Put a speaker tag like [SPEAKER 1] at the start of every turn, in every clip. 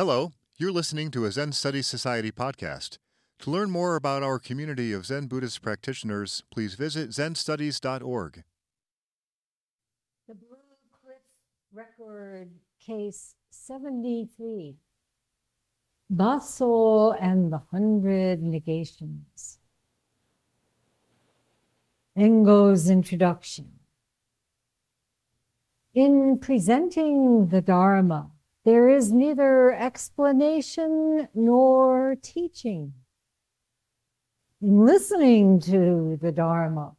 [SPEAKER 1] Hello, you're listening to a Zen Studies Society podcast. To learn more about our community of Zen Buddhist practitioners, please visit zenstudies.org.
[SPEAKER 2] The Blue Cliff Record Case 73 Baso and the Hundred Negations. Engo's Introduction. In presenting the Dharma, there is neither explanation nor teaching. In listening to the Dharma,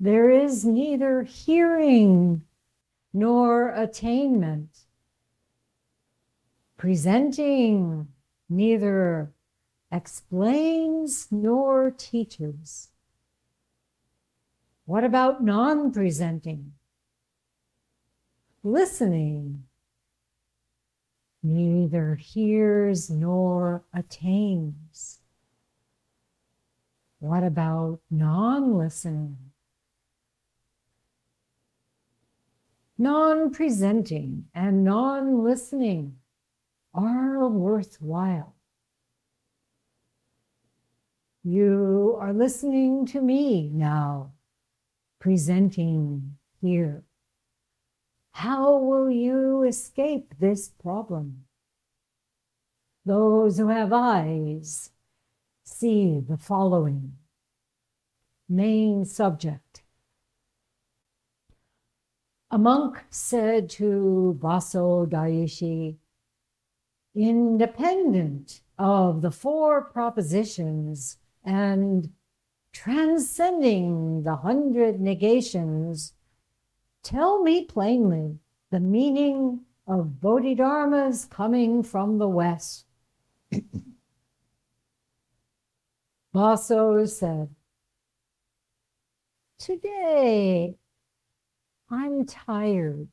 [SPEAKER 2] there is neither hearing nor attainment. Presenting neither explains nor teaches. What about non presenting? Listening neither hears nor attains. What about non listening? Non presenting and non listening are worthwhile. You are listening to me now, presenting here. How will you escape this problem? Those who have eyes see the following. Main subject. A monk said to Baso Daishi, independent of the four propositions and transcending the hundred negations, tell me plainly the meaning of Bodhidharmas coming from the West. Baso said, Today I'm tired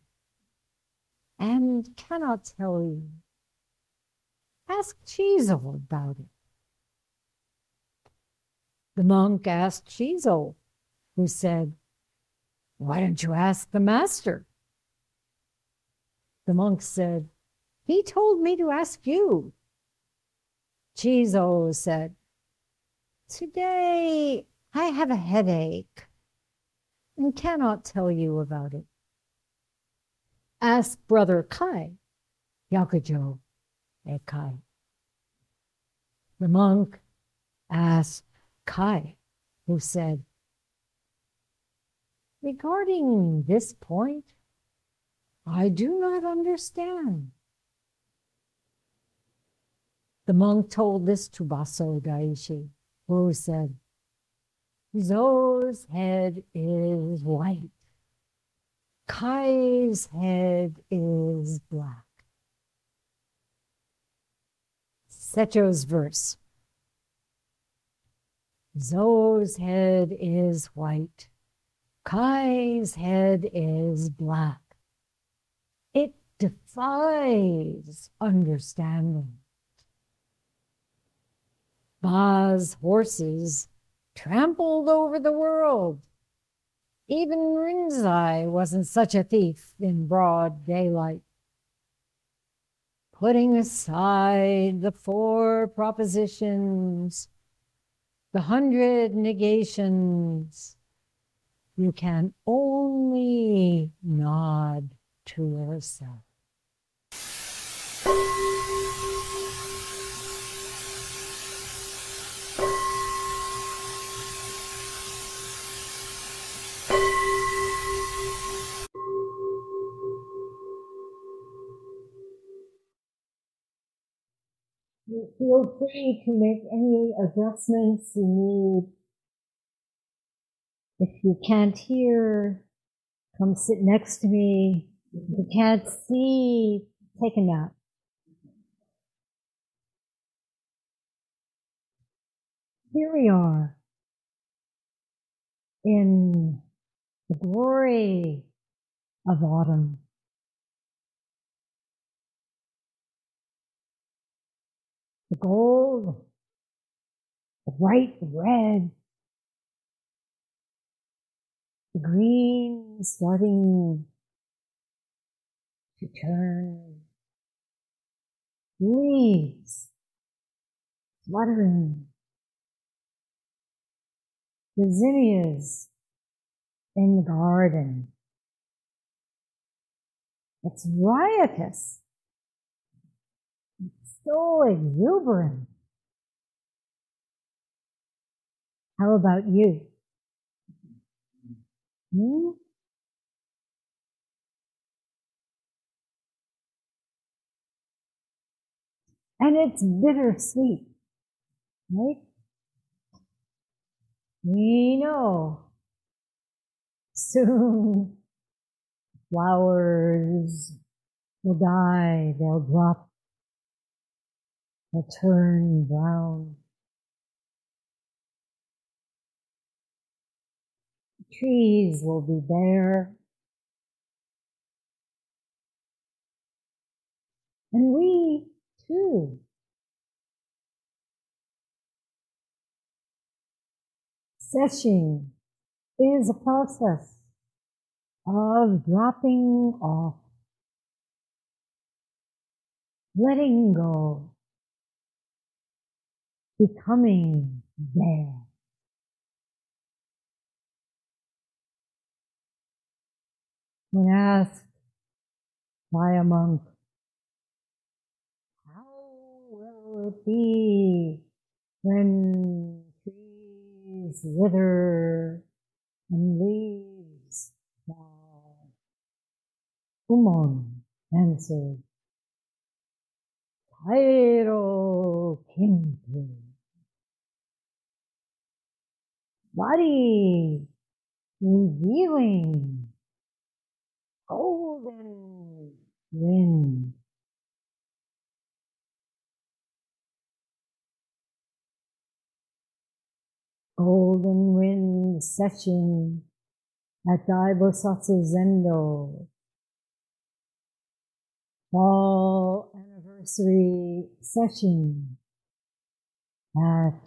[SPEAKER 2] and cannot tell you. Ask Chizo about it. The monk asked Chizo, who said, Why don't you ask the master? The monk said, He told me to ask you. Chizo oh, said, Today I have a headache and cannot tell you about it. Ask Brother Kai, Hyakujo Kai. The monk asked Kai, who said, Regarding this point, I do not understand. The monk told this to Baso Daishi, who said, Zo's head is white. Kai's head is black. Setcho's verse. Zo's head is white. Kai's head is black. It defies understanding. Ba's horses trampled over the world. Even Rinzai wasn't such a thief in broad daylight. Putting aside the four propositions, the hundred negations, you can only nod to yourself. feel free to make any adjustments you need. If you can't hear, come sit next to me. If you can't see, take a nap. Here we are in the glory of autumn. the gold, the bright red, green starting to turn leaves fluttering, the zinnias in the garden. It's riotous. It's so exuberant. How about you? And it's bittersweet, right? We know soon flowers will die, they'll drop, they'll turn brown. Trees will be bare. And we too Sesshin is a process of dropping off, letting go, becoming there. When asked by a monk, how will it be when trees wither and leaves fall? Ummon answered, Tairo Kinpu. Body revealing Oh, golden wind. Golden wind session at Daibosatsu Zendo. Fall anniversary session at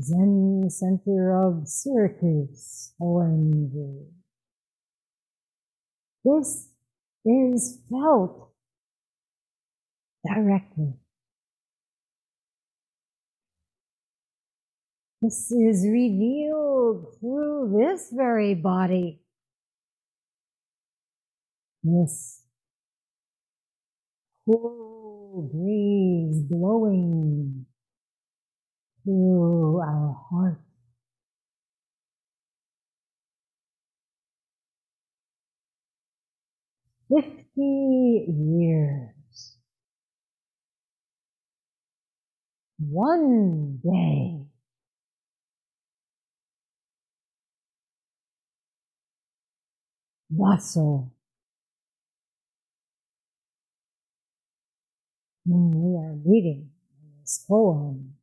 [SPEAKER 2] Zen Center of Syracuse, Hoen-ji. This is felt directly. This is revealed through this very body. This cool breeze blowing through our heart. Fifty years. One day. Baso. We are reading this poem.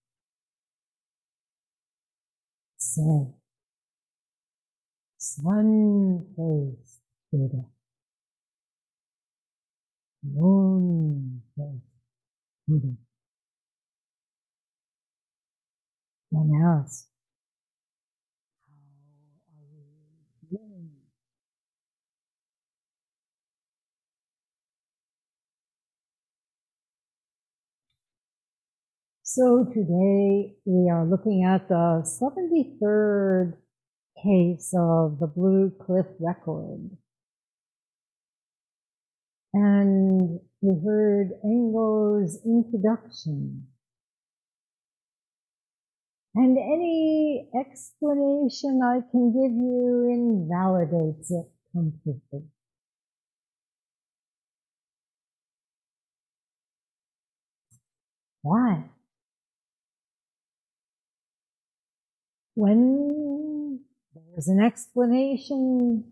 [SPEAKER 2] Said, Sun faced Buddha. Moon. Then asked, How are doing? So today we are looking at the 73rd case of the Blue Cliff Record. And we heard Engo's introduction. And any explanation I can give you invalidates it completely. Why? When there's an explanation,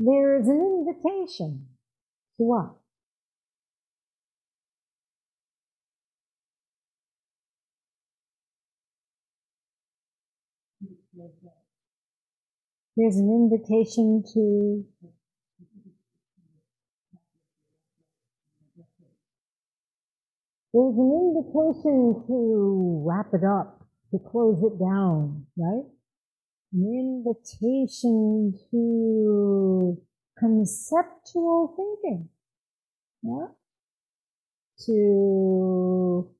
[SPEAKER 2] there's an invitation to what? There's an invitation to there's an invitation to wrap it up, to close it down, right? An invitation to conceptual thinking. yeah, to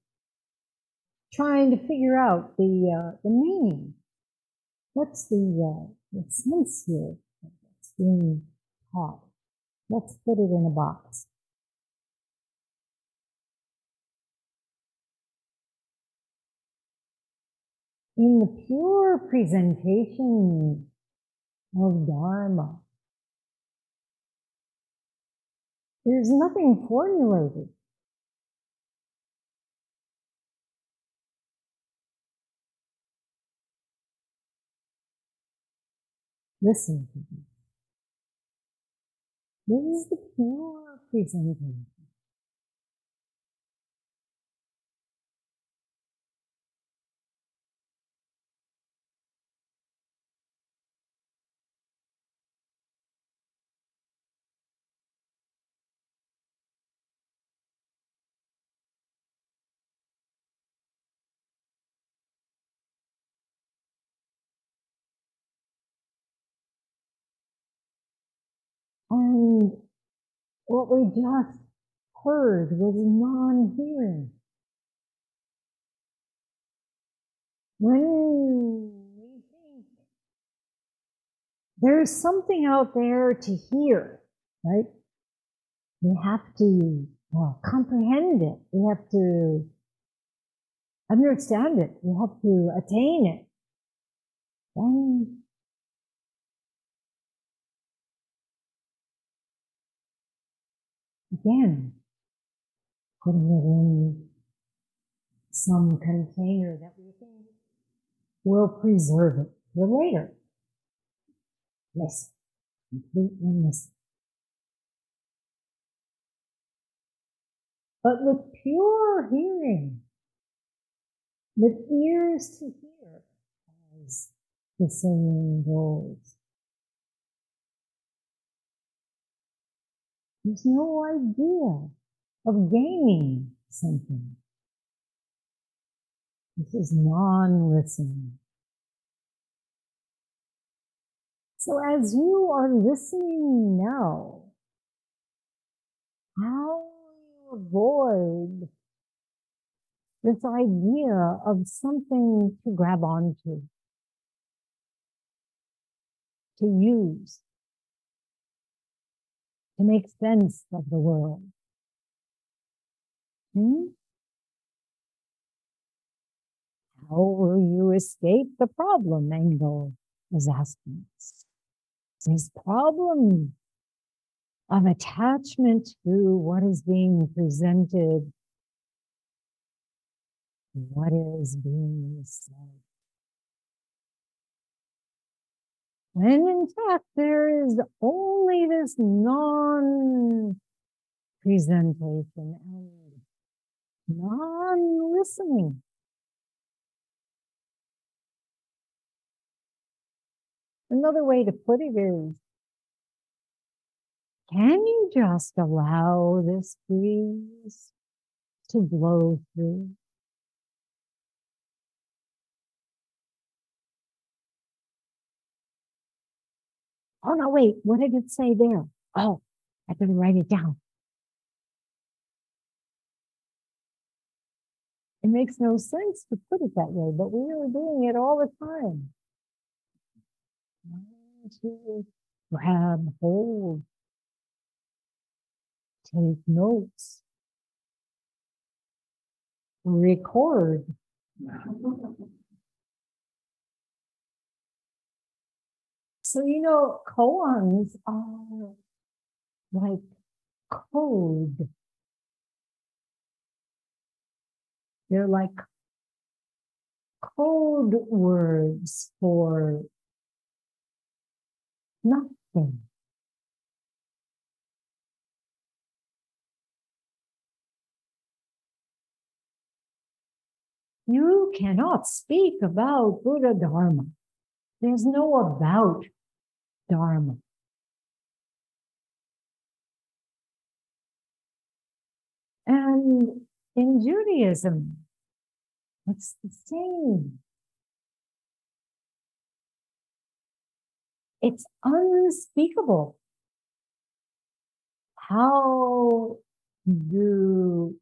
[SPEAKER 2] trying to figure out the uh, the meaning. What's the uh, the sense here that's being taught? Let's put it in a box. In the pure presentation of Dharma, there's nothing formulated. Listen to this. This is the pure presentation. And what we just heard was non hearing. When we think there's something out there to hear, right? We have to uh, comprehend it. We have to understand it. We have to attain it. Again, putting it in some container that we think will preserve it for later. Listen, completely listen. But with pure hearing, with ears to hear, as the saying goes, There's no idea of gaining something. This is non listening. So, as you are listening now, how you avoid this idea of something to grab onto, to use? To make sense of the world. Hmm? How will you escape the problem? Engo is asking us. This problem of attachment to what is being presented, what is being said. When in fact, there is only this non presentation and non listening. Another way to put it is can you just allow this breeze to blow through? Oh, no, wait, what did it say there? Oh, I better write it down. It makes no sense to put it that way, but we are doing it all the time. To grab hold, take notes, record. So, you know, koans are like code. They're like code words for nothing. You cannot speak about Buddha Dharma. There's no about Dharma. And in Judaism, it's the same. It's unspeakable how do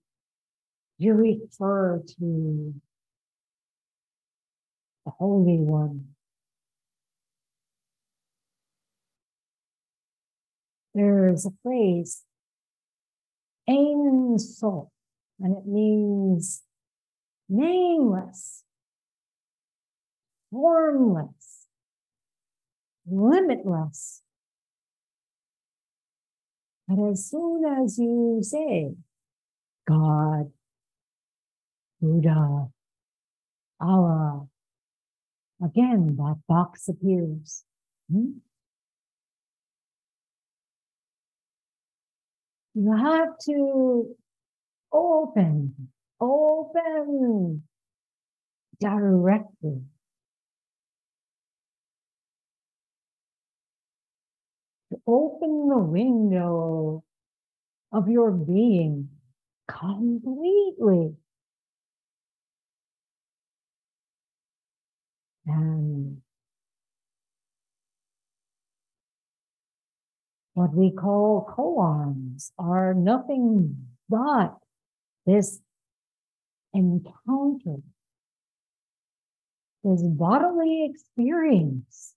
[SPEAKER 2] you refer to the Holy One. There's a phrase, Ein and it means nameless, formless, limitless. But as soon as you say God, Buddha, Allah, again that box appears. Hmm? You have to open, open directly. To open the window of your being completely. And what we call koans are nothing but this encounter, this bodily experience,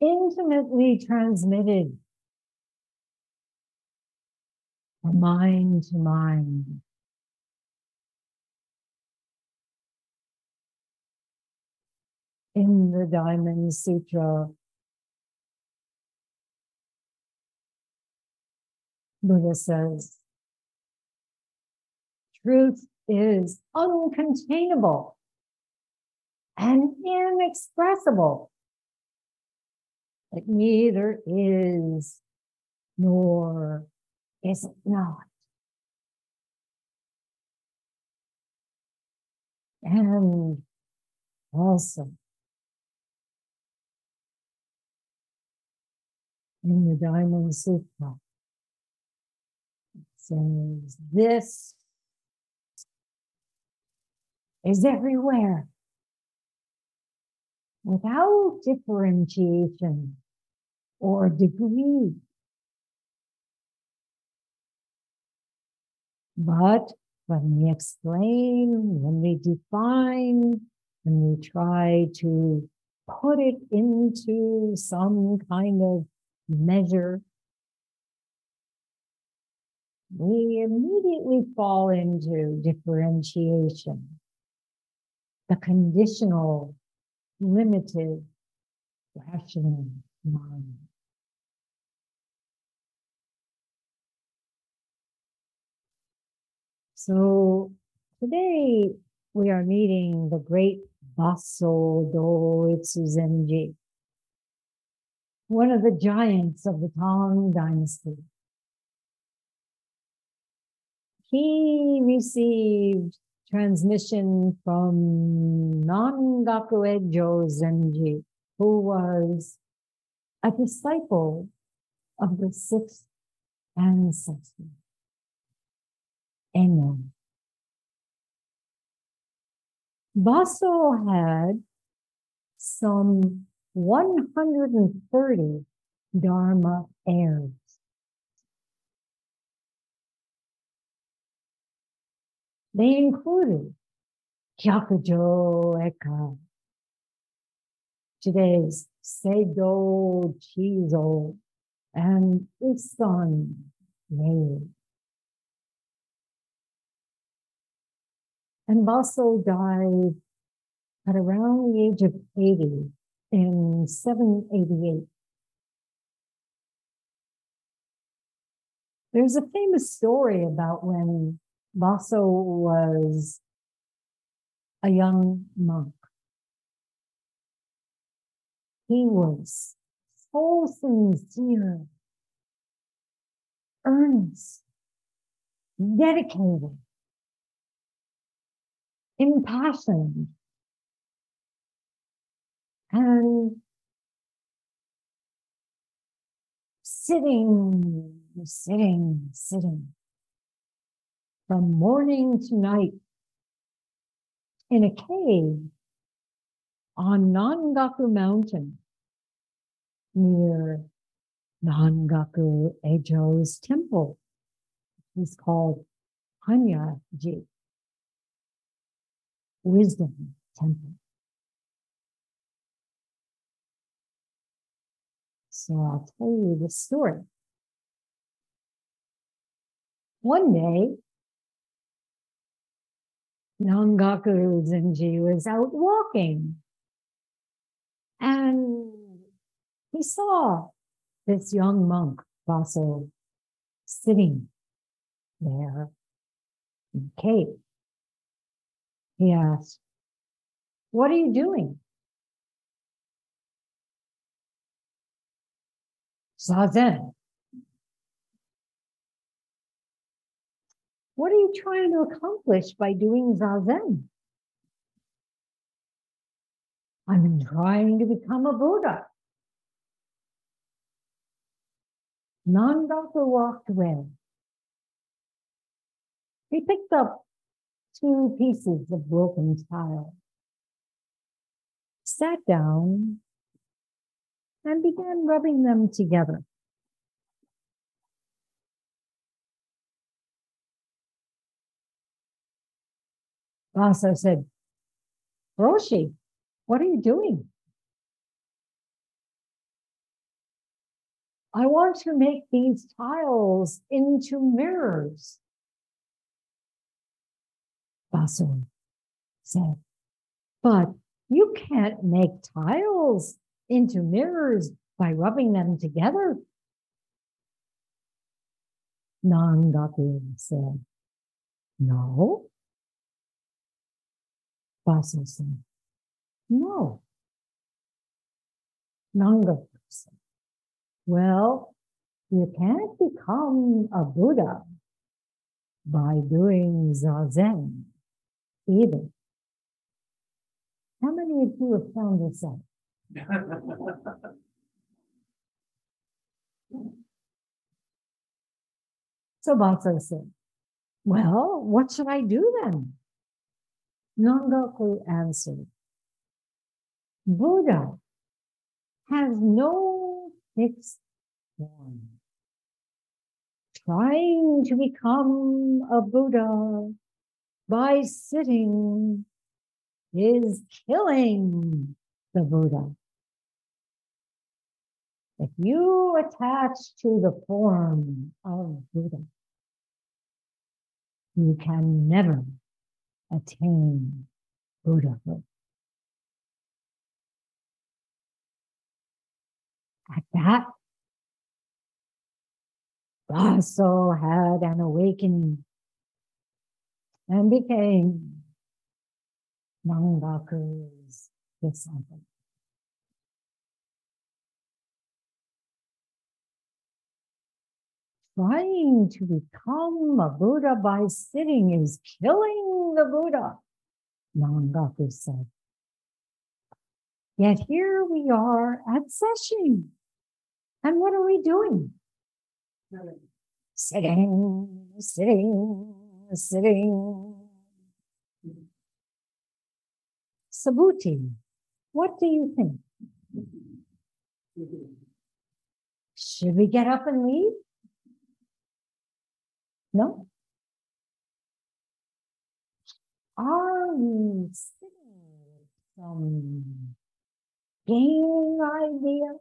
[SPEAKER 2] intimately transmitted from mind to mind. In the Diamond Sutra, Buddha says, truth is uncontainable and inexpressible. It neither is nor is it not. And also, in the Diamond Sutra, says this is everywhere. Without differentiation or degree. But when we explain, when we define, when we try to put it into some kind of measure, we immediately fall into differentiation, the conditional, limited, rational mind. So today we are meeting the great Baso Doitsu Zenji, one of the giants of the Tang Dynasty. He received transmission from Nangaku Ejo Zenji, who was a disciple of the sixth ancestor, Eno. Baso had some 130 Dharma heirs. They included Hyakujo Ekai, today's Seido Chizo, and its son, Rei. And Baso died at around the age of 80 in 788. There's a famous story about when Baso was a young monk. He was so sincere, earnest, dedicated, impassioned, and sitting, sitting, sitting from morning to night in a cave on Nangaku Mountain near Nangaku Ejo's temple, is called Hannyaji, Wisdom Temple. So I'll tell you the story. One day, Nangaku Zenji was out walking and he saw this young monk, Baso, sitting there in the cave. He asked, What are you doing? Zazen. What are you trying to accomplish by doing Zazen? I'm trying to become a Buddha. Nangaku walked away. He picked up two pieces of broken tile, sat down, and began rubbing them together. Baso said, Roshi, what are you doing? I want to make these tiles into mirrors. Baso said, but you can't make tiles into mirrors by rubbing them together. Nangaku said, no. Said, no. Nangaku said, well, you can't become a Buddha by doing Zazen either. How many of you have found this out? so Baso said, Well, what should I do then? Nangaku answered, Buddha has no fixed form. Trying to become a Buddha by sitting is killing the Buddha. If you attach to the form of Buddha, you can never attain Buddhahood. At that, Baso had an awakening and became Nangaku's disciple. Trying to become a Buddha by sitting is killing the Buddha, Nangaku said. Yet here we are at session. And what are we doing? Sitting, sitting, sitting. Subhuti, what do you think? Should we get up and leave? No? Are we sitting some game idea?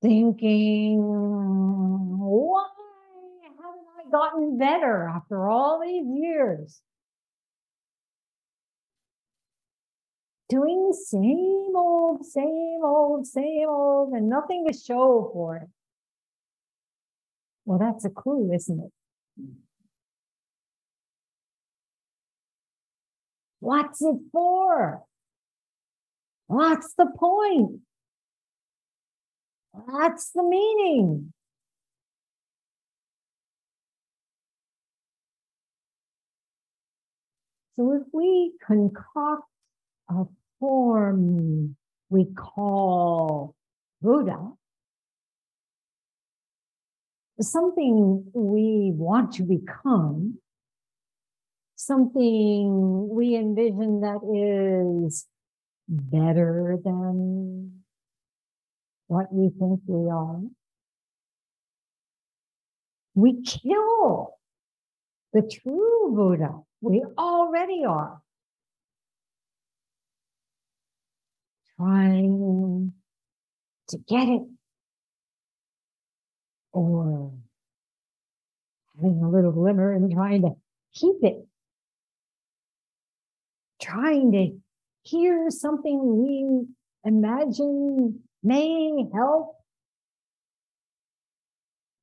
[SPEAKER 2] Thinking, why haven't I gotten better after all these years? Doing the same old, same old, same old, and nothing to show for it. Well, that's a clue, isn't it? What's it for? What's the point? What's the meaning? So if we concoct a form we call Buddha, something we want to become, something we envision that is better than what we think we are. We kill the true Buddha. We already are. Trying to get it or having a little glimmer and trying to keep it. Trying to hear something we imagine may help.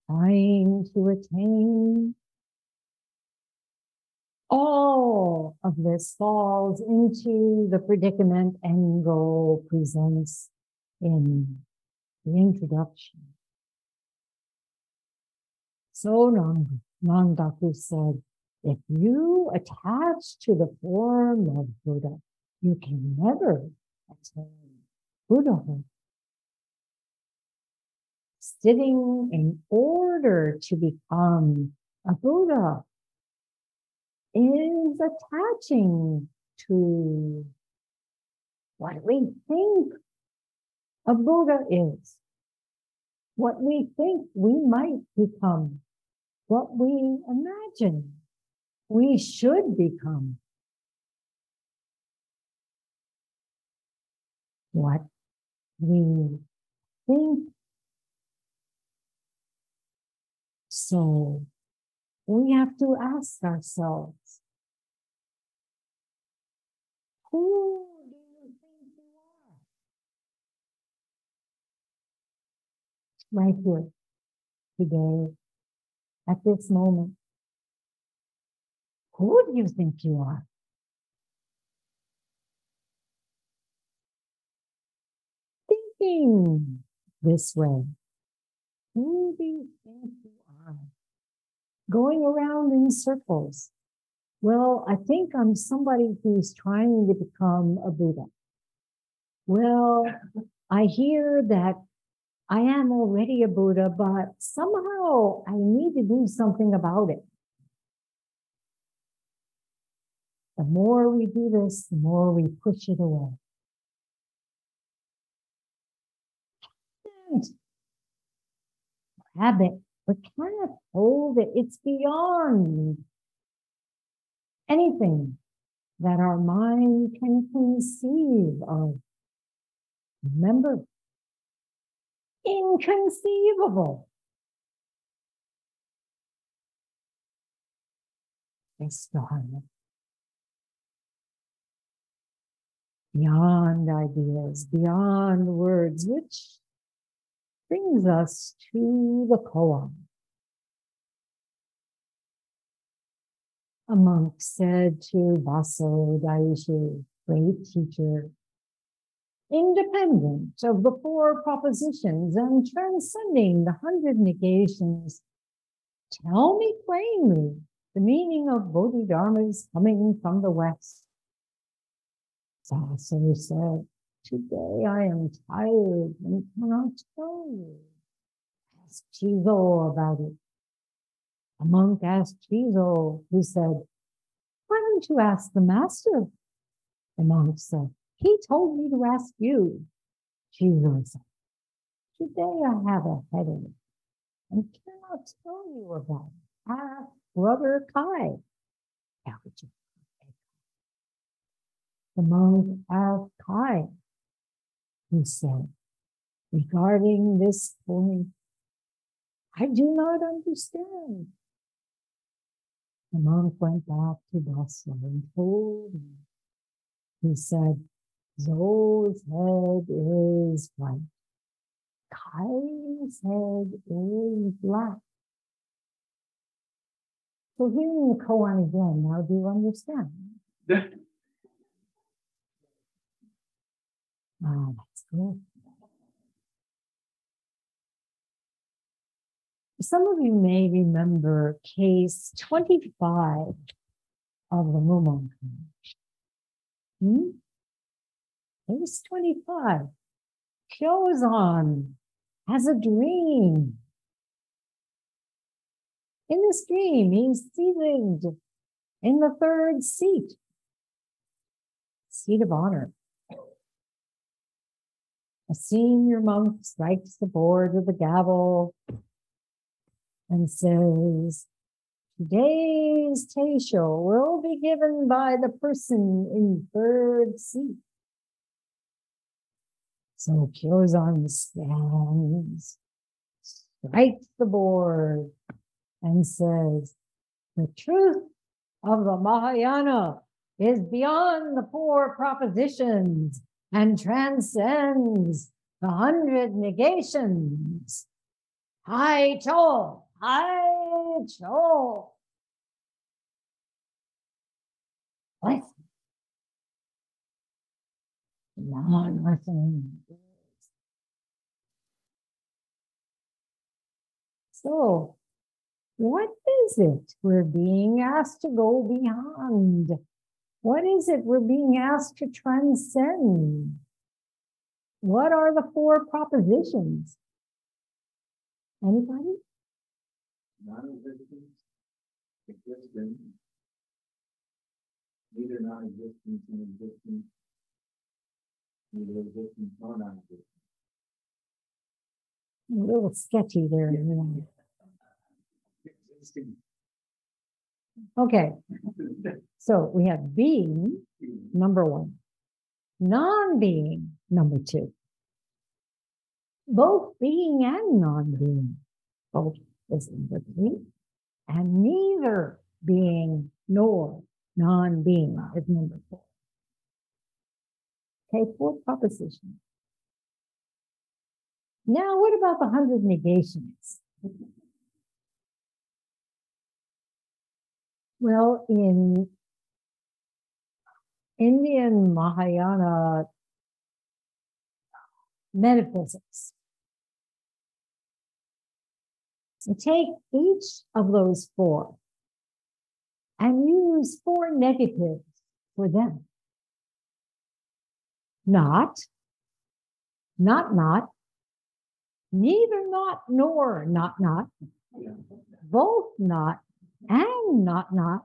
[SPEAKER 2] Trying to attain. All of this falls into the predicament Engo presents in the introduction. So Nang, Nangaku said, if you attach to the form of Buddha, you can never attain Buddhahood. Sitting in order to become a Buddha is attaching to what we think a Buddha is, what we think we might become, what we imagine we should become. What we think. So we have to ask ourselves, who do you think you are? Right here, today, at this moment. Who do you think you are? Thinking this way. Who do you think you are? Going around in circles. Well, I think I'm somebody who's trying to become a Buddha. Well, I hear that I am already a Buddha, but somehow I need to do something about it. The more we do this, the more we push it away. And grab it, but can't hold it. It's beyond anything that our mind can conceive of. Remember, inconceivable. It's gone. Beyond ideas, beyond words, which brings us to the koan. A monk said to Baso Daishi, great teacher, independent of the four propositions and transcending the hundred negations, tell me plainly the meaning of Bodhidharma's coming from the west. Baso said, Today I am tired and cannot tell you. Ask Chizo about it. A monk asked Chizo, who said, Why don't you ask the master? The monk said, He told me to ask you. Chizo said, Today I have a headache and cannot tell you about it. Ask Brother Kai. The monk asked Kai, who said, regarding this point, I do not understand. The monk went back to Baso and told him. He said, Zo's head is white. Kai's head is black. So hearing the koan again, now do you understand? Oh, that's cool. Some of you may remember case 25 of the Mumon. Hmm? Case 25. Kyozan has a dream. In this dream, he's seated in the third seat, seat of honor. a senior monk strikes the board with a gavel and says, Today's teisho will be given by the person in third seat. So Kyozan stands, strikes the board, and says, The truth of the Mahayana is beyond the four propositions and transcends the hundred negations. Taicho, Hai Cho. What? Non-listening. So, what is it we're being asked to go beyond? What is it we're being asked to transcend? What are the four propositions? Anybody?
[SPEAKER 3] Non-existence, existence, neither non-existence nor existence, neither existence nor non-existence.
[SPEAKER 2] A little sketchy there.
[SPEAKER 3] Existing.
[SPEAKER 2] Okay, so we have being, number one, non being, number two. Both being and non being, both is three, and neither being nor non being is number four. Okay, four propositions. Now, what about the hundred negations? Well, in Indian Mahayana metaphysics, take each of those four and use four negatives for them. Not, not, not, neither not nor not, not, both not, and not not.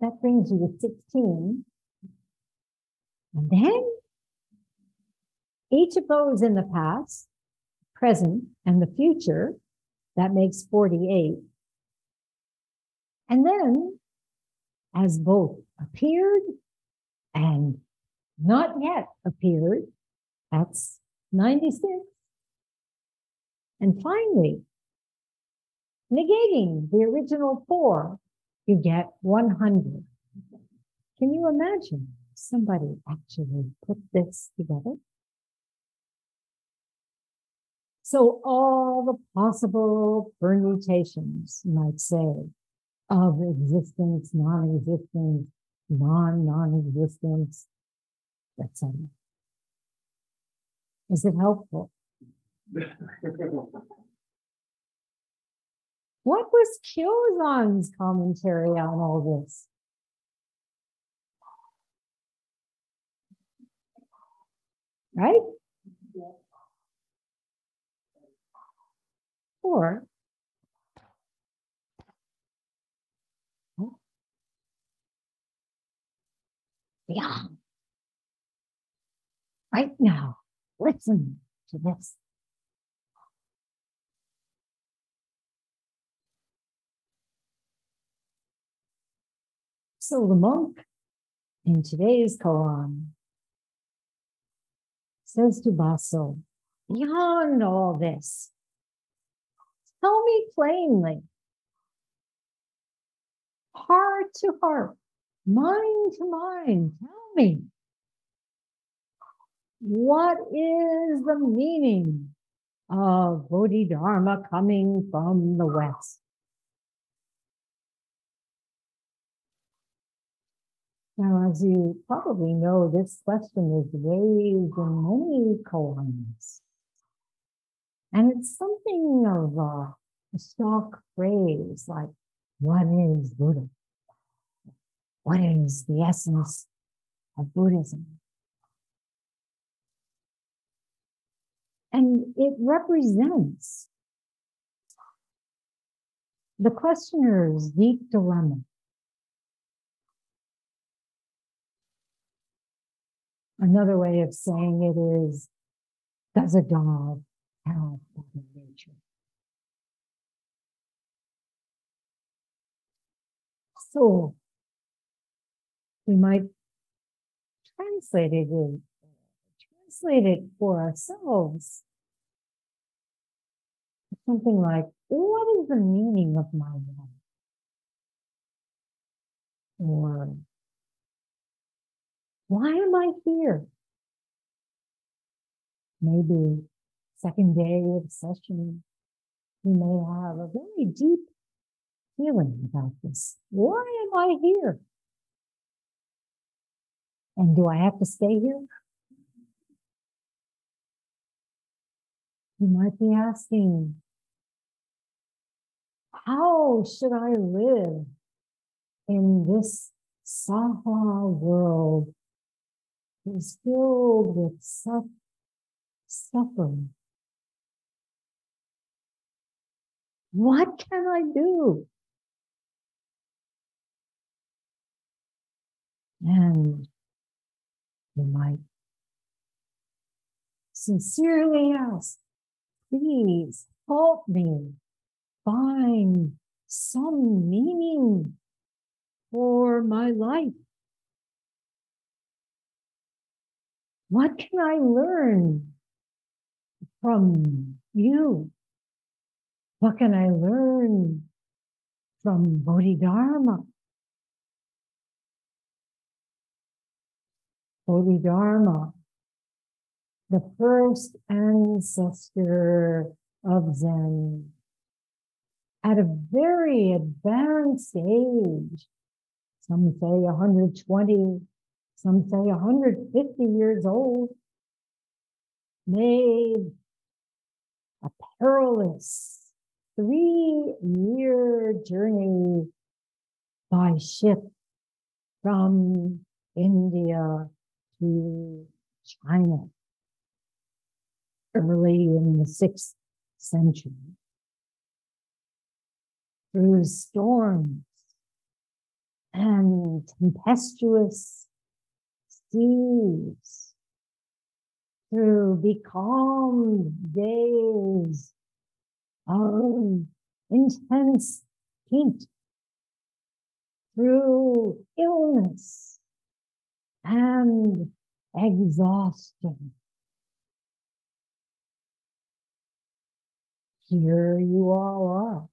[SPEAKER 2] That brings you to 16. And then each of those in the past, present, and the future, that makes 48. And then, as both appeared and not yet appeared, that's 96. And finally, negating the original four, you get 100. Can you imagine somebody actually put this together? So all the possible permutations, you might say, of existence, non-existence, non-non-existence, etc. Is it helpful? What was Kyozan's commentary on all this? Right? Or yeah. Right now, listen to this. So the monk in today's koan says to Baso, beyond all this, tell me plainly, heart to heart, mind to mind, tell me, what is the meaning of Bodhidharma coming from the West? Now, as you probably know, this question is raised in many koans. And it's something of a, a stock phrase like, what is Buddha? What is the essence of Buddhism? And it represents the questioner's deep dilemma. Another way of saying it is does a dog have Buddha Nature? So we might translate it in, translate it for ourselves. Something like, what is the meaning of my life? Or why am I here? Maybe second day of session, you may have a very deep feeling about this. Why am I here? And do I have to stay here? You might be asking, how should I live in this Saha world is filled with suffering? What can I do? And you might sincerely ask, please help me find some meaning for my life. What can I learn from you? What can I learn from Bodhidharma? Bodhidharma, the first ancestor of Zen, at a very advanced age, some say 120, some say 150 years old, made a perilous three year journey by ship from India to China early in the sixth century. Through storms and tempestuous seas, through becalmed days of intense heat, through illness and exhaustion. Here you all are.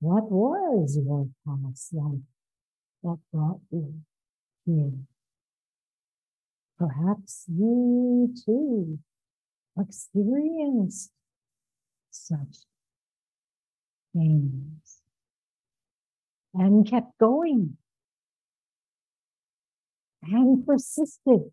[SPEAKER 2] What was your past life that brought you here? Perhaps you too experienced such things and kept going and persisted.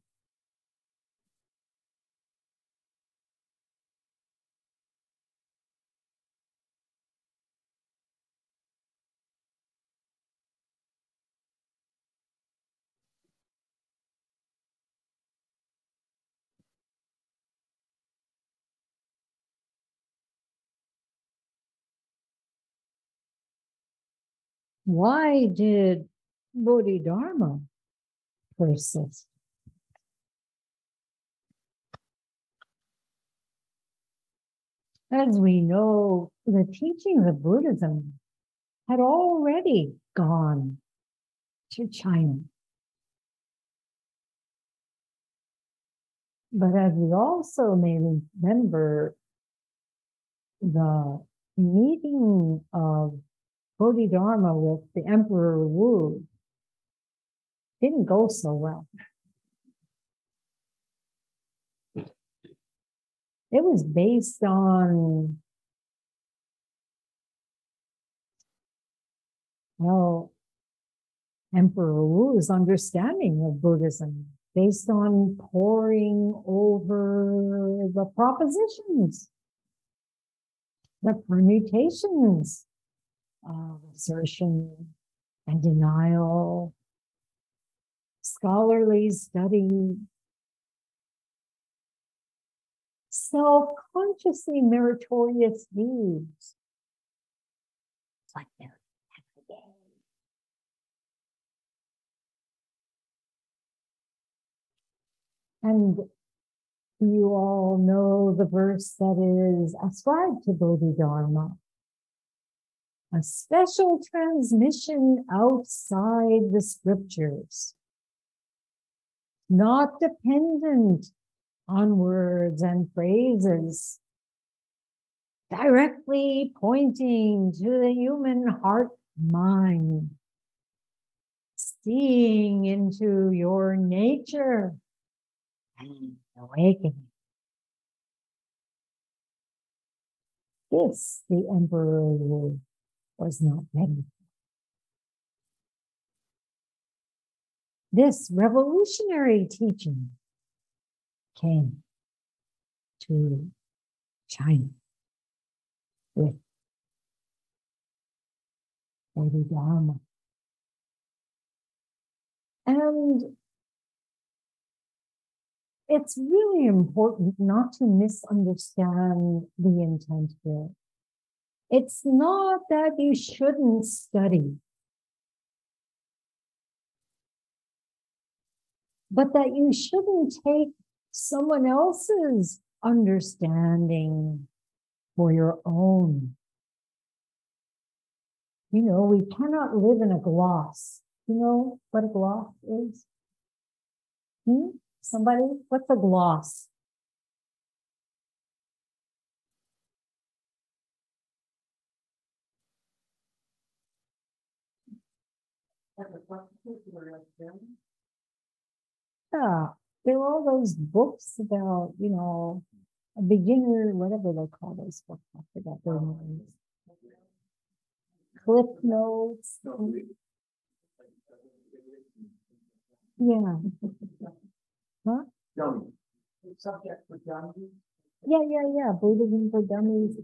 [SPEAKER 2] Why did Bodhidharma persist? As we know, the teachings of Buddhism had already gone to China. But as we also may remember, the meeting of Bodhidharma with the Emperor Wu didn't go so well. It was based on, well, Emperor Wu's understanding of Buddhism, based on poring over the propositions, the permutations of assertion and denial, scholarly study, self-consciously meritorious deeds. It's like there every day. And You all know the verse that is ascribed to Bodhidharma. A special transmission outside the scriptures, not dependent on words and phrases, directly pointing to the human heart mind, seeing into your nature. And awakening. This the emperor was not ready. This revolutionary teaching came to China with Bodhidharma. And it's really important not to misunderstand the intent here. It's not that you shouldn't study, but that you shouldn't take someone else's understanding for your own. You know, we cannot live in a gloss. You know what a gloss is? Hmm? Somebody? What's a gloss? Yeah, there are all those books about, you know, a beginner, whatever they call those books. I forgot their oh. names. Cliff notes. Yeah. Huh?
[SPEAKER 3] Dummy. Subject for dummies.
[SPEAKER 2] Yeah, yeah, yeah. Buddhism for dummies.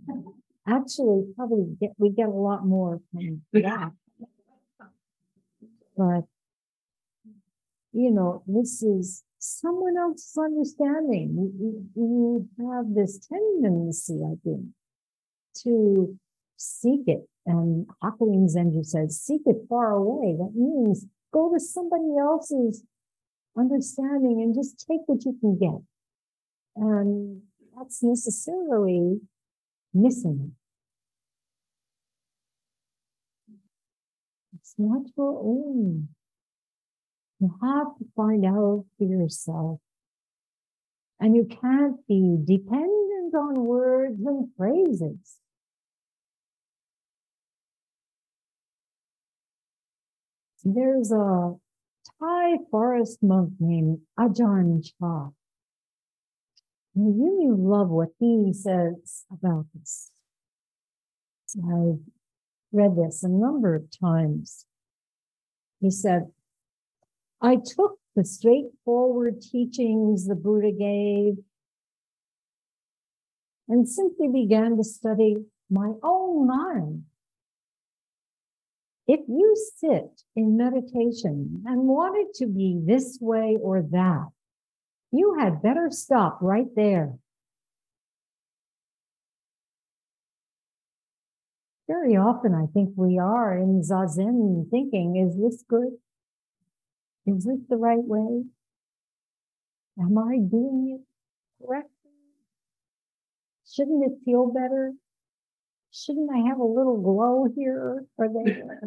[SPEAKER 2] Actually, probably get we get a lot more from that. But you know, this is someone else's understanding. You, you, you have this tendency, I think, to seek it. And Hakuin Zenji says, seek it far away. That means go to somebody else's understanding and just take what you can get. And that's necessarily missing. It's not your own. You have to find out for yourself. And you can't be dependent on words and phrases. There's a Thai forest monk named Ajahn Chah. I really love what he says about this. Read this a number of times. He said, I took the straightforward teachings the Buddha gave and simply began to study my own mind. If you sit in meditation and want it to be this way or that, you had better stop right there. Very often, I think we are in Zazen thinking, is this good? Is this the right way? Am I doing it correctly? Shouldn't it feel better? Shouldn't I have a little glow here or there?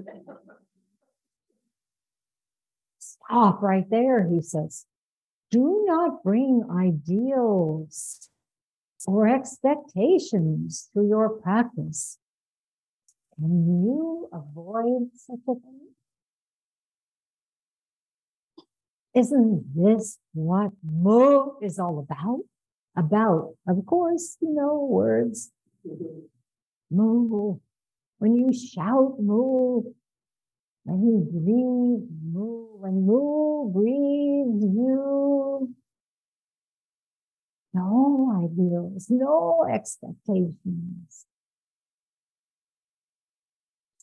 [SPEAKER 2] Stop right there, he says. Do not bring ideals or expectations to your practice. Can you avoid such a thing? Isn't this what Mu is all about? About, of course, you know, words. Mu. When you shout Mu, when you breathe Mu, when Mu breathes you, no ideals, no expectations.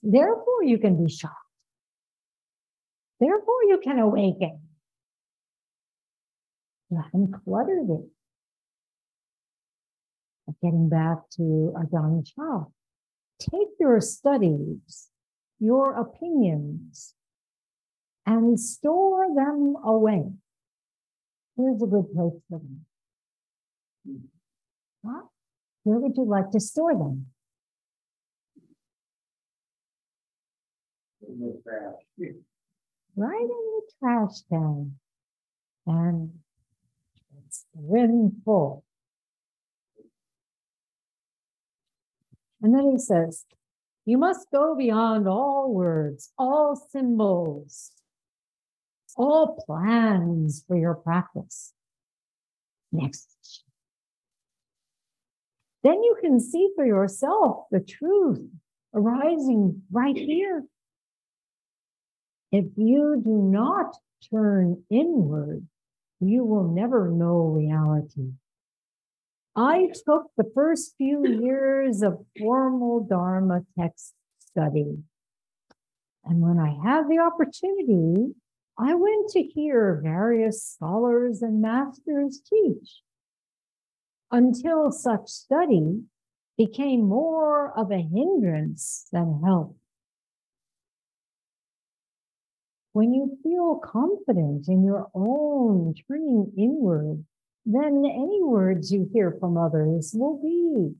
[SPEAKER 2] Therefore, you can be shocked. Therefore, you can awaken. Haven't cluttered it. Getting back to Ajahn Chah, take your studies, your opinions, and store them away. Here's a good place for them. Huh? Where would you like to store them?
[SPEAKER 3] In the trash.
[SPEAKER 2] Right in the trash can. And it's rim full. And then he says, You must go beyond all words, all symbols, all plans for your practice. Next. Then you can see for yourself the truth arising right here. If you do not turn inward, you will never know reality. I took the first few years of formal Dharma text study. And when I had the opportunity, I went to hear various scholars and masters teach until such study became more of a hindrance than help. When you feel confident in your own turning inward, then any words you hear from others will be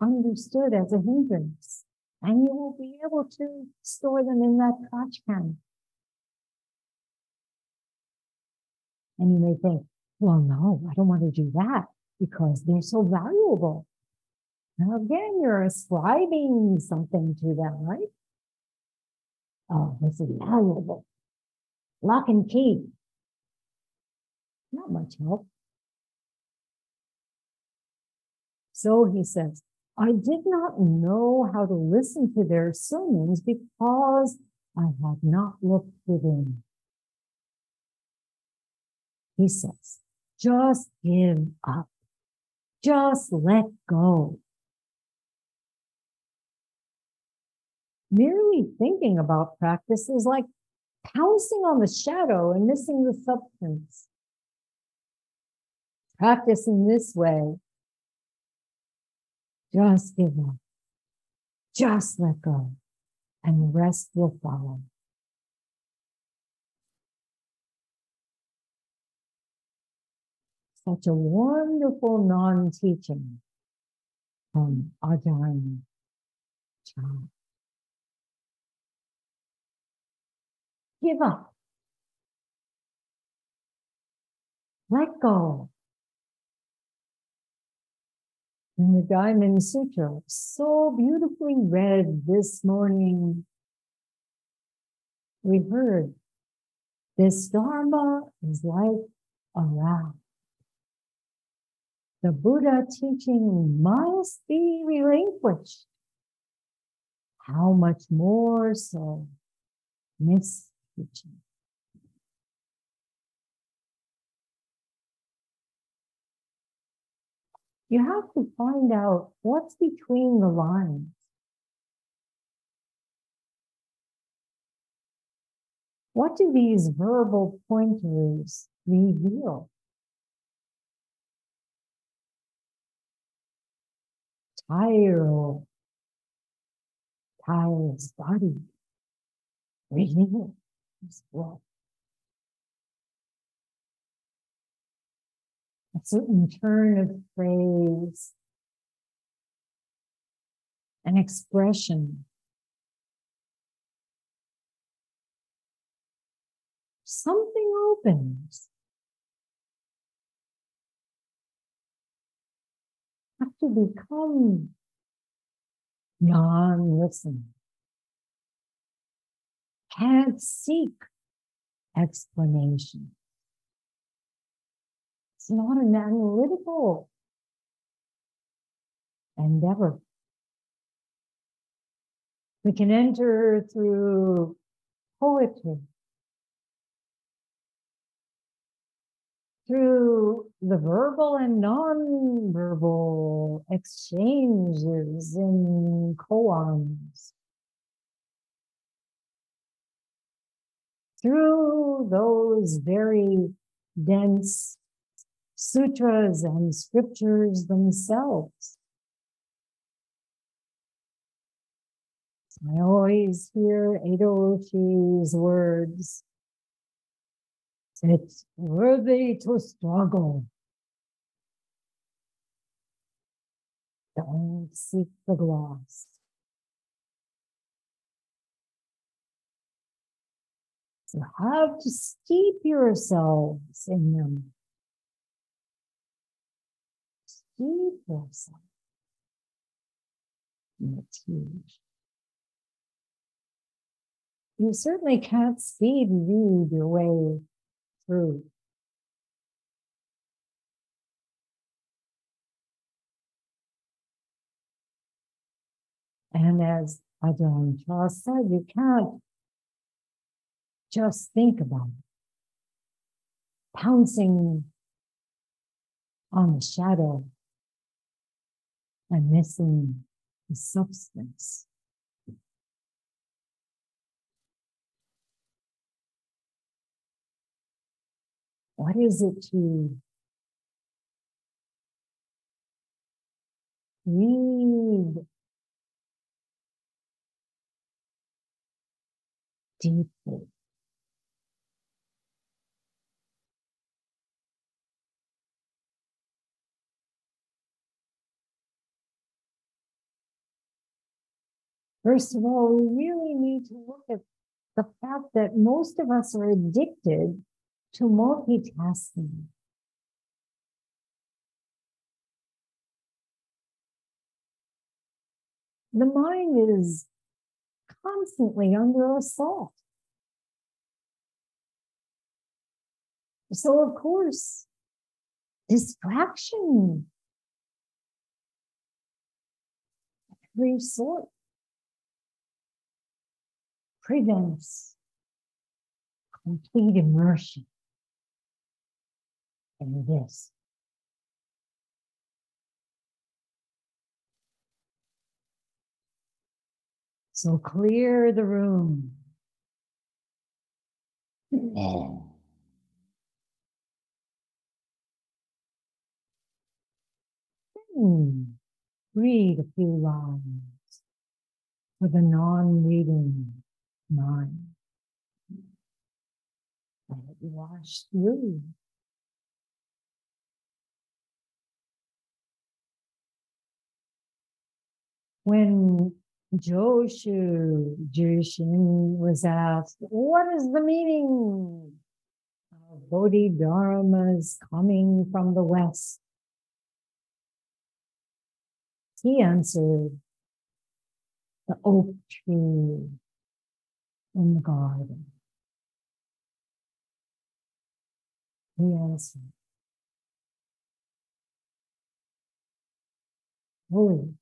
[SPEAKER 2] understood as a hindrance, and you will be able to store them in that trash can. And you may think, well, no, I don't want to do that because they're so valuable. Now, again, you're ascribing something to them, right? Oh, this is valuable. Lock and key. Not much help. So he says, I did not know how to listen to their sermons because I had not looked within. He says, just give up. Just let go. Merely thinking about practice is like pouncing on the shadow and missing the substance. Practice in this way. Just give up. Just let go. And the rest will follow. Such a wonderful non teaching from Ajahn Chah. Give up. Let go. In the Diamond Sutra, so beautifully read this morning, we heard this Dharma is like a raft. The Buddha teaching must be relinquished. How much more so miss? You have to find out what's between the lines. What do these verbal pointers reveal? Tired, tired body, reveal well. a certain turn of phrase, an expression. Something opens. Have to become non listening. Can't seek explanation. It's not an analytical endeavor. We can enter through poetry, through the verbal and non-verbal exchanges in koans, through those very dense sutras and scriptures themselves. I always hear Eido Roshi's words. It's worthy to struggle. Don't seek the gloss. You have to steep yourselves in them. Steep yourself in the teach. You certainly can't speed read your way through. And as Ajahn Chah said, you can't just think about it. Pouncing on the shadow and missing the substance. What is it to read deeply? First of all, we really need to look at the fact that most of us are addicted to multitasking. The mind is constantly under assault. So, of course, distraction every sort prevents complete immersion in this. So clear the room. Hmm. Read a few lines for the non-reading mind. Let it wash through. When Joshu Jushin was asked, What is the meaning of Bodhidharma's coming from the West? He answered, The oak tree in the garden. He answered, fully,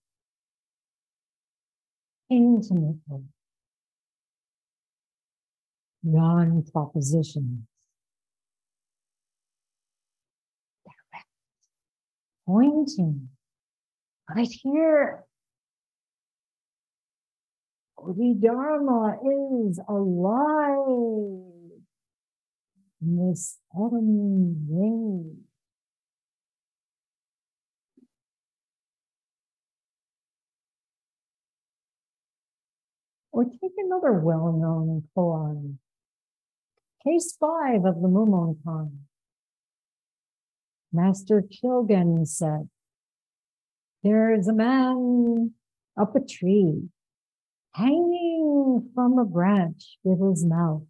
[SPEAKER 2] intimately, non propositions, direct, pointing. Right here Bodhidharma is alive in this autumn rain. Or take another well-known koan. Case five of the Mumonkan. Master Kyogen said, there is a man up a tree hanging from a branch with his mouth.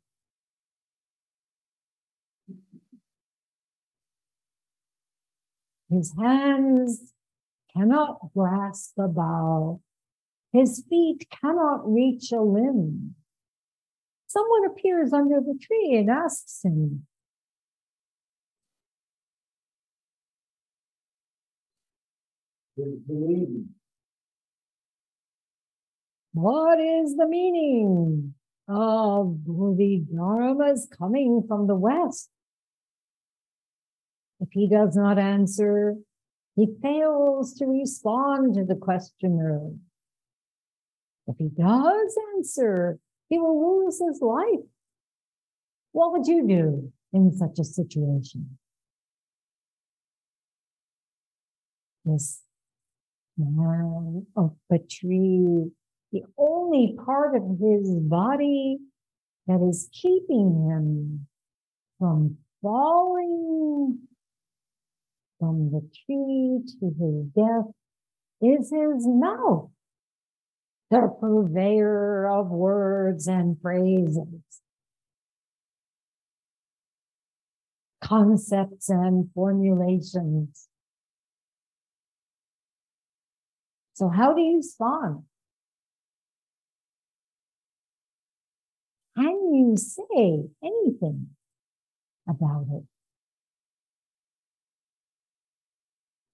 [SPEAKER 2] His hands cannot grasp a bough. His feet cannot reach a limb. Someone appears under the tree and asks him. What is the meaning of Bodhidharma's coming from the West? If he does not answer, he fails to respond to the questioner. If he does answer, he will lose his life. What would you do in such a situation? This man of tree the only part of his body that is keeping him from falling from the tree to his death is his mouth, the purveyor of words and phrases, concepts and formulations. So, how do you respond? Can you say anything about it?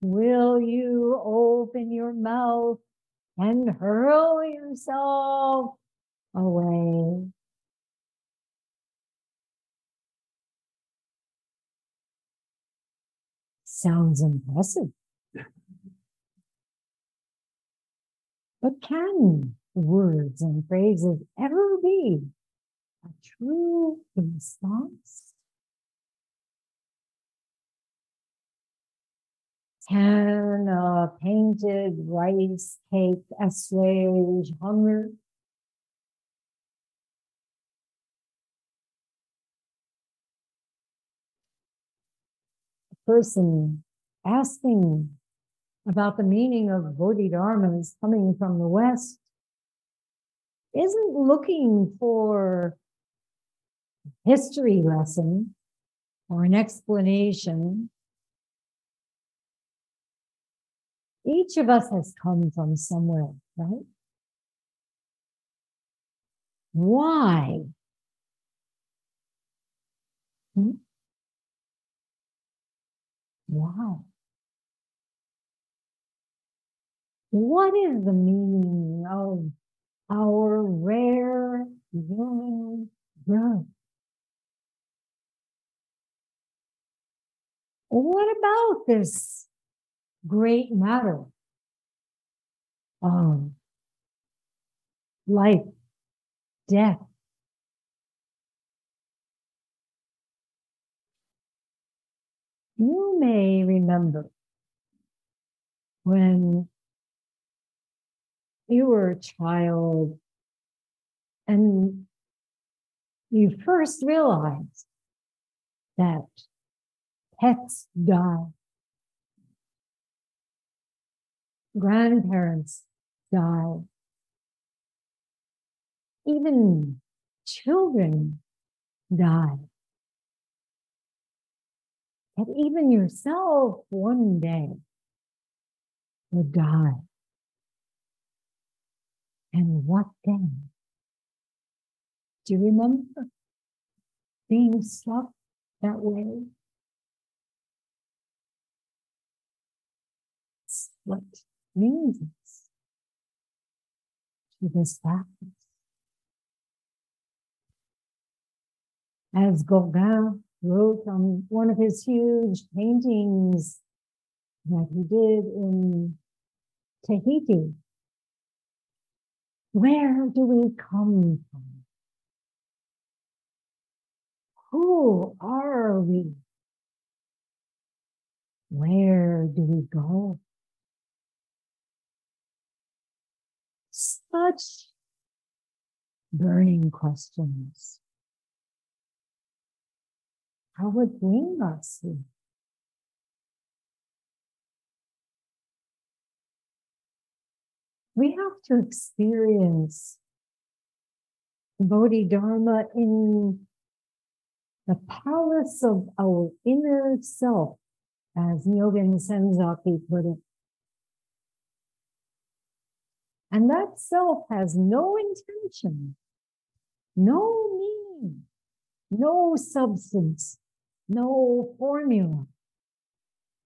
[SPEAKER 2] Will you open your mouth and hurl yourself away? Sounds impressive. But can words and phrases ever be a true response? Can a uh, painted rice cake assuage hunger? A person asking about the meaning of Bodhidharmas coming from the West isn't looking for history lesson or an explanation. Each of us has come from somewhere, right? Why? Hmm? Why? What is the meaning of our rare human birth? What about this great matter of life, death? You may remember when you were a child and you first realized that pets die, grandparents die, even children die. And even yourself one day will die. And what then? Do you remember being struck that way? What means to this practice. As Gauguin wrote on one of his huge paintings that he did in Tahiti, where do we come from? Who are we? Where do we go? Such burning questions. How would bring us we have to experience Bodhidharma in the palace of our inner self, as Nyogen Senzaki put it. And that self has no intention, no meaning, no substance, no formula,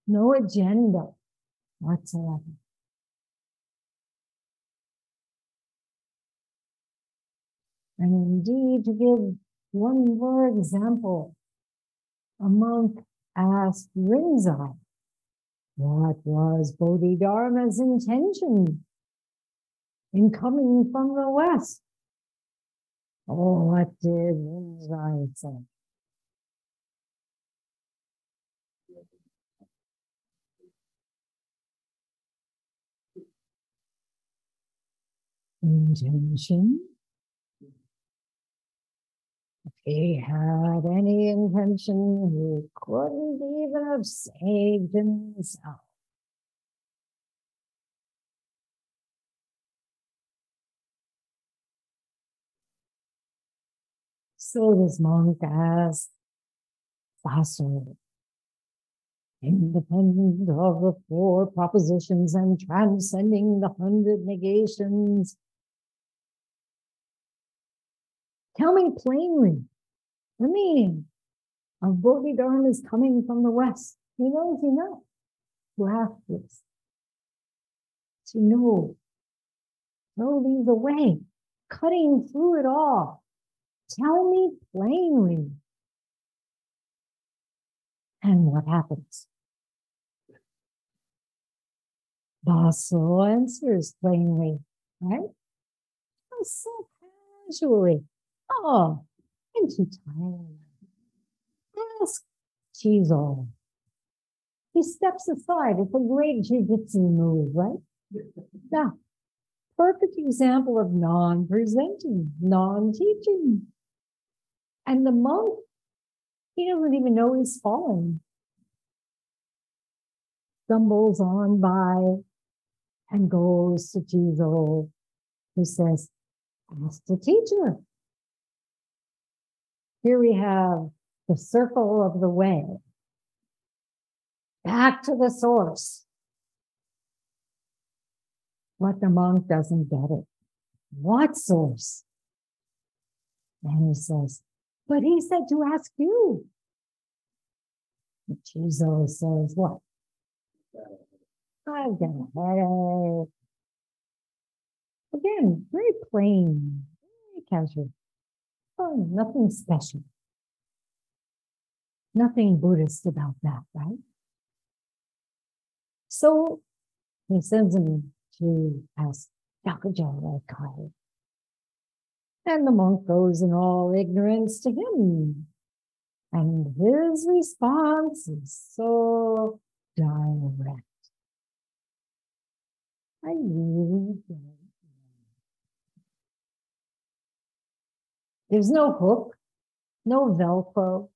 [SPEAKER 2] no agenda whatsoever. And indeed, to give one more example, a monk asked Rinzai, what was Bodhidharma's intention in coming from the West? Oh, what did Rinzai say? Intention he had any intention, he couldn't even have saved himself. Monk asked Baso, independent of the four propositions and transcending the hundred negations, tell me plainly the meaning of Bodhidharma is coming from the west. He knows enough to ask this, to know, throw these away, cutting through it all. Tell me plainly. And what happens? Baso answers plainly, right? Oh, So casually. Oh, I'm too tired. Ask Chizo. He steps aside. It's a great jiu-jitsu move, right? Yeah. Perfect example of non-presenting, non-teaching. And the monk, he doesn't even know he's falling. Stumbles on by and goes to Chizo, who says, ask the teacher. Here we have the circle of the way. Back to the source. But the monk doesn't get it. What source? And he says, but he said to ask you. Chizo says, what? I've got a headache. Again, very plain, very casual. Oh, nothing special. Nothing Buddhist about that, right? So he sends him to ask Hyakujo Kai. And the monk goes in all ignorance to him. And his response is so direct. I really don't know. There's no hook, no Velcro.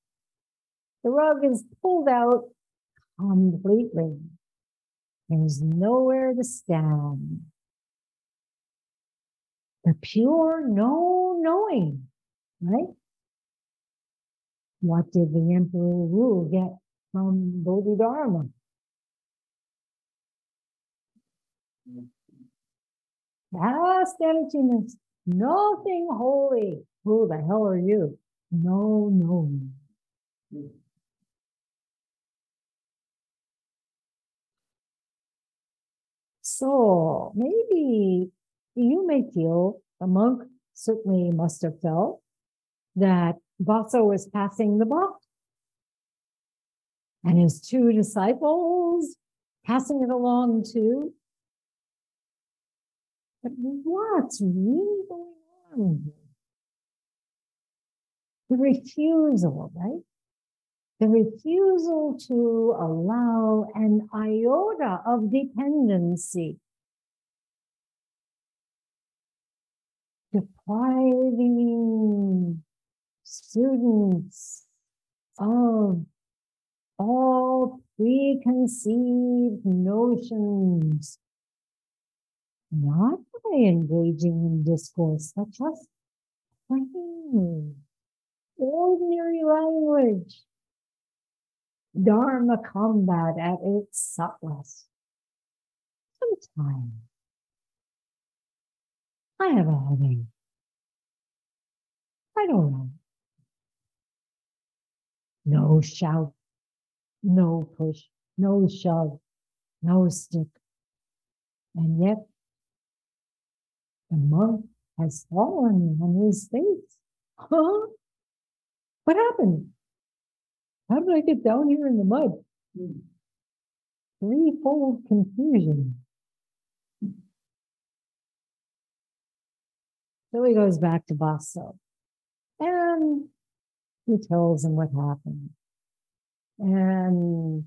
[SPEAKER 2] The rug is pulled out completely. There's nowhere to stand. The pure no knowing, right? What did the Emperor Wu get from Bodhidharma? Vast emptiness, nothing holy. Who the hell are you? No, no. So maybe you may feel, a monk certainly must have felt, that Baso was passing the buck. And his two disciples passing it along too. But what's really going on here? The refusal, right? The refusal to allow an iota of dependency. Depriving students of all preconceived notions, not by engaging in discourse, but just plain, ordinary language. Dharma combat at its subtlest. Sometime. I have a headache. I don't know. No shout, no push, no shove, no stick. And yet, the monk has fallen on his face. Huh? What happened? How did I get down here in the mud? Threefold confusion. So he goes back to Baso and he tells him what happened. And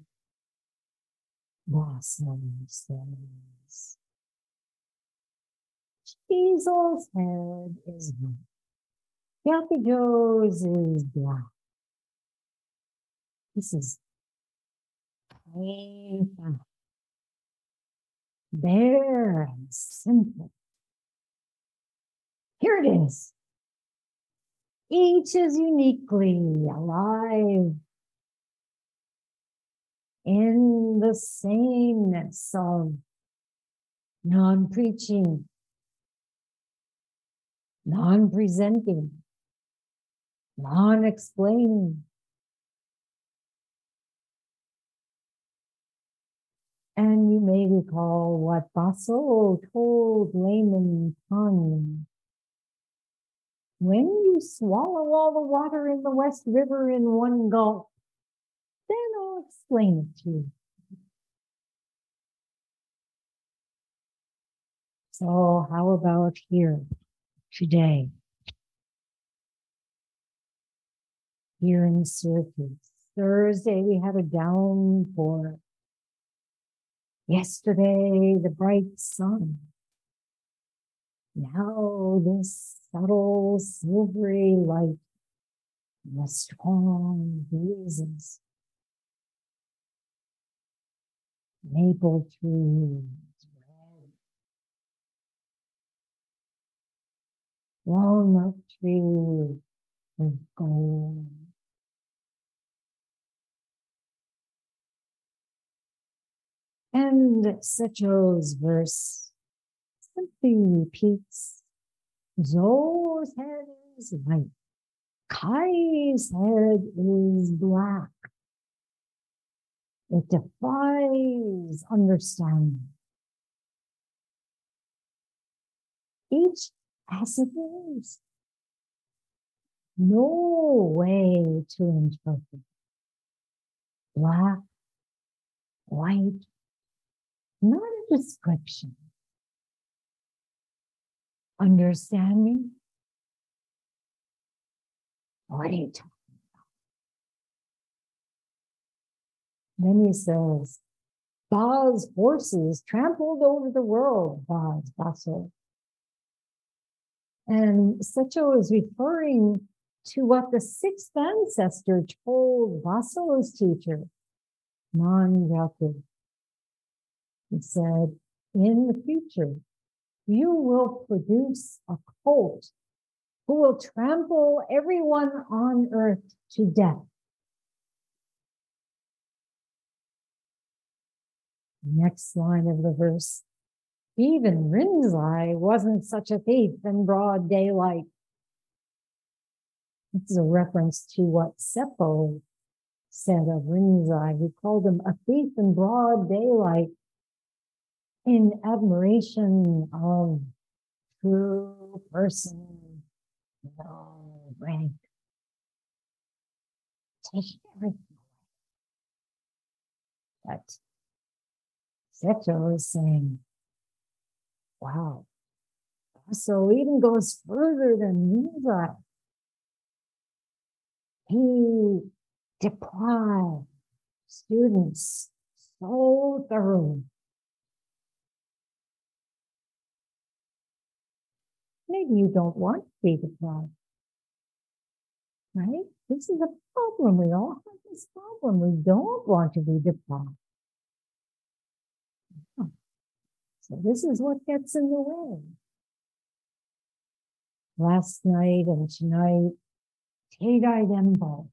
[SPEAKER 2] Baso says, Chizo's head is white. Hyakujo's is black. This is plain fact. Bare and simple. Here it is. Each is uniquely alive in the sameness of non preaching, non presenting, non explaining. And you may recall what Baso told layman Tanya. When you swallow all the water in the West River in one gulp, then I'll explain it to you. So, how about here today? Here in Syracuse. Thursday, we had a downpour. Yesterday, the bright sun. Now, this subtle silvery light and the strong breezes. Maple trees, red. Walnut trees with gold. And Setcho's verse simply repeats Zo's head is white, Kai's head is black. It defies understanding. Each as it is. No way to interpret. Black, white, not a description. Understanding? What are you talking about? Then he says, Ba's horses trampled over the world, Ba's Baso. And Setcho is referring to what the sixth ancestor told Baso's teacher, Man He said, in the future, you will produce a cult who will trample everyone on earth to death. Next line of the verse. Even Rinzai wasn't such a thief in broad daylight. This is a reference to what Seppo said of Rinzai. He called him a thief in broad daylight in admiration of true person, no rank. Take everything away. But Setcho is saying, wow. So even goes further than Rinzai. He deprived students so thoroughly Maybe you don't want to be deprived. Right? This is a problem. We all have this problem. We don't want to be deprived. So this is what gets in the way. Last night and tonight, Tedai Dembo,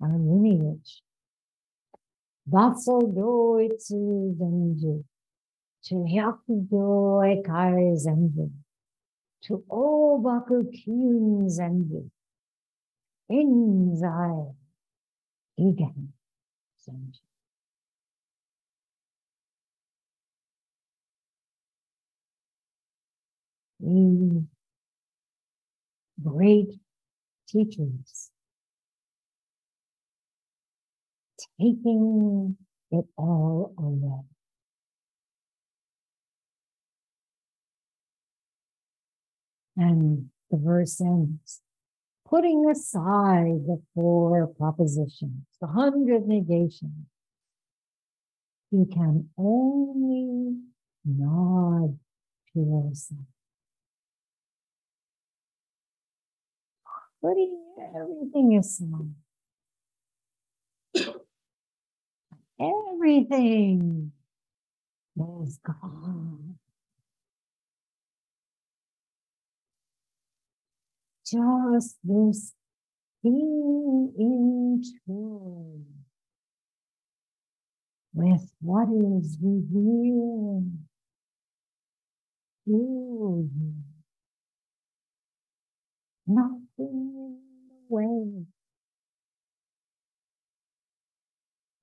[SPEAKER 2] our lineage. Baso do itsu zenju, to hyaku do ekai zenju to Obaku and Inzai Igen Senji. We great teachers taking it all away. And the verse ends putting aside the four propositions, the hundred negations. You can only nod to yourself. Putting everything aside. Everything is gone. Just this being in tune with what is revealed to you. Nothing in the way.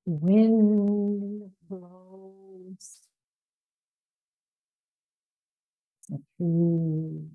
[SPEAKER 2] Wind blows. The trees.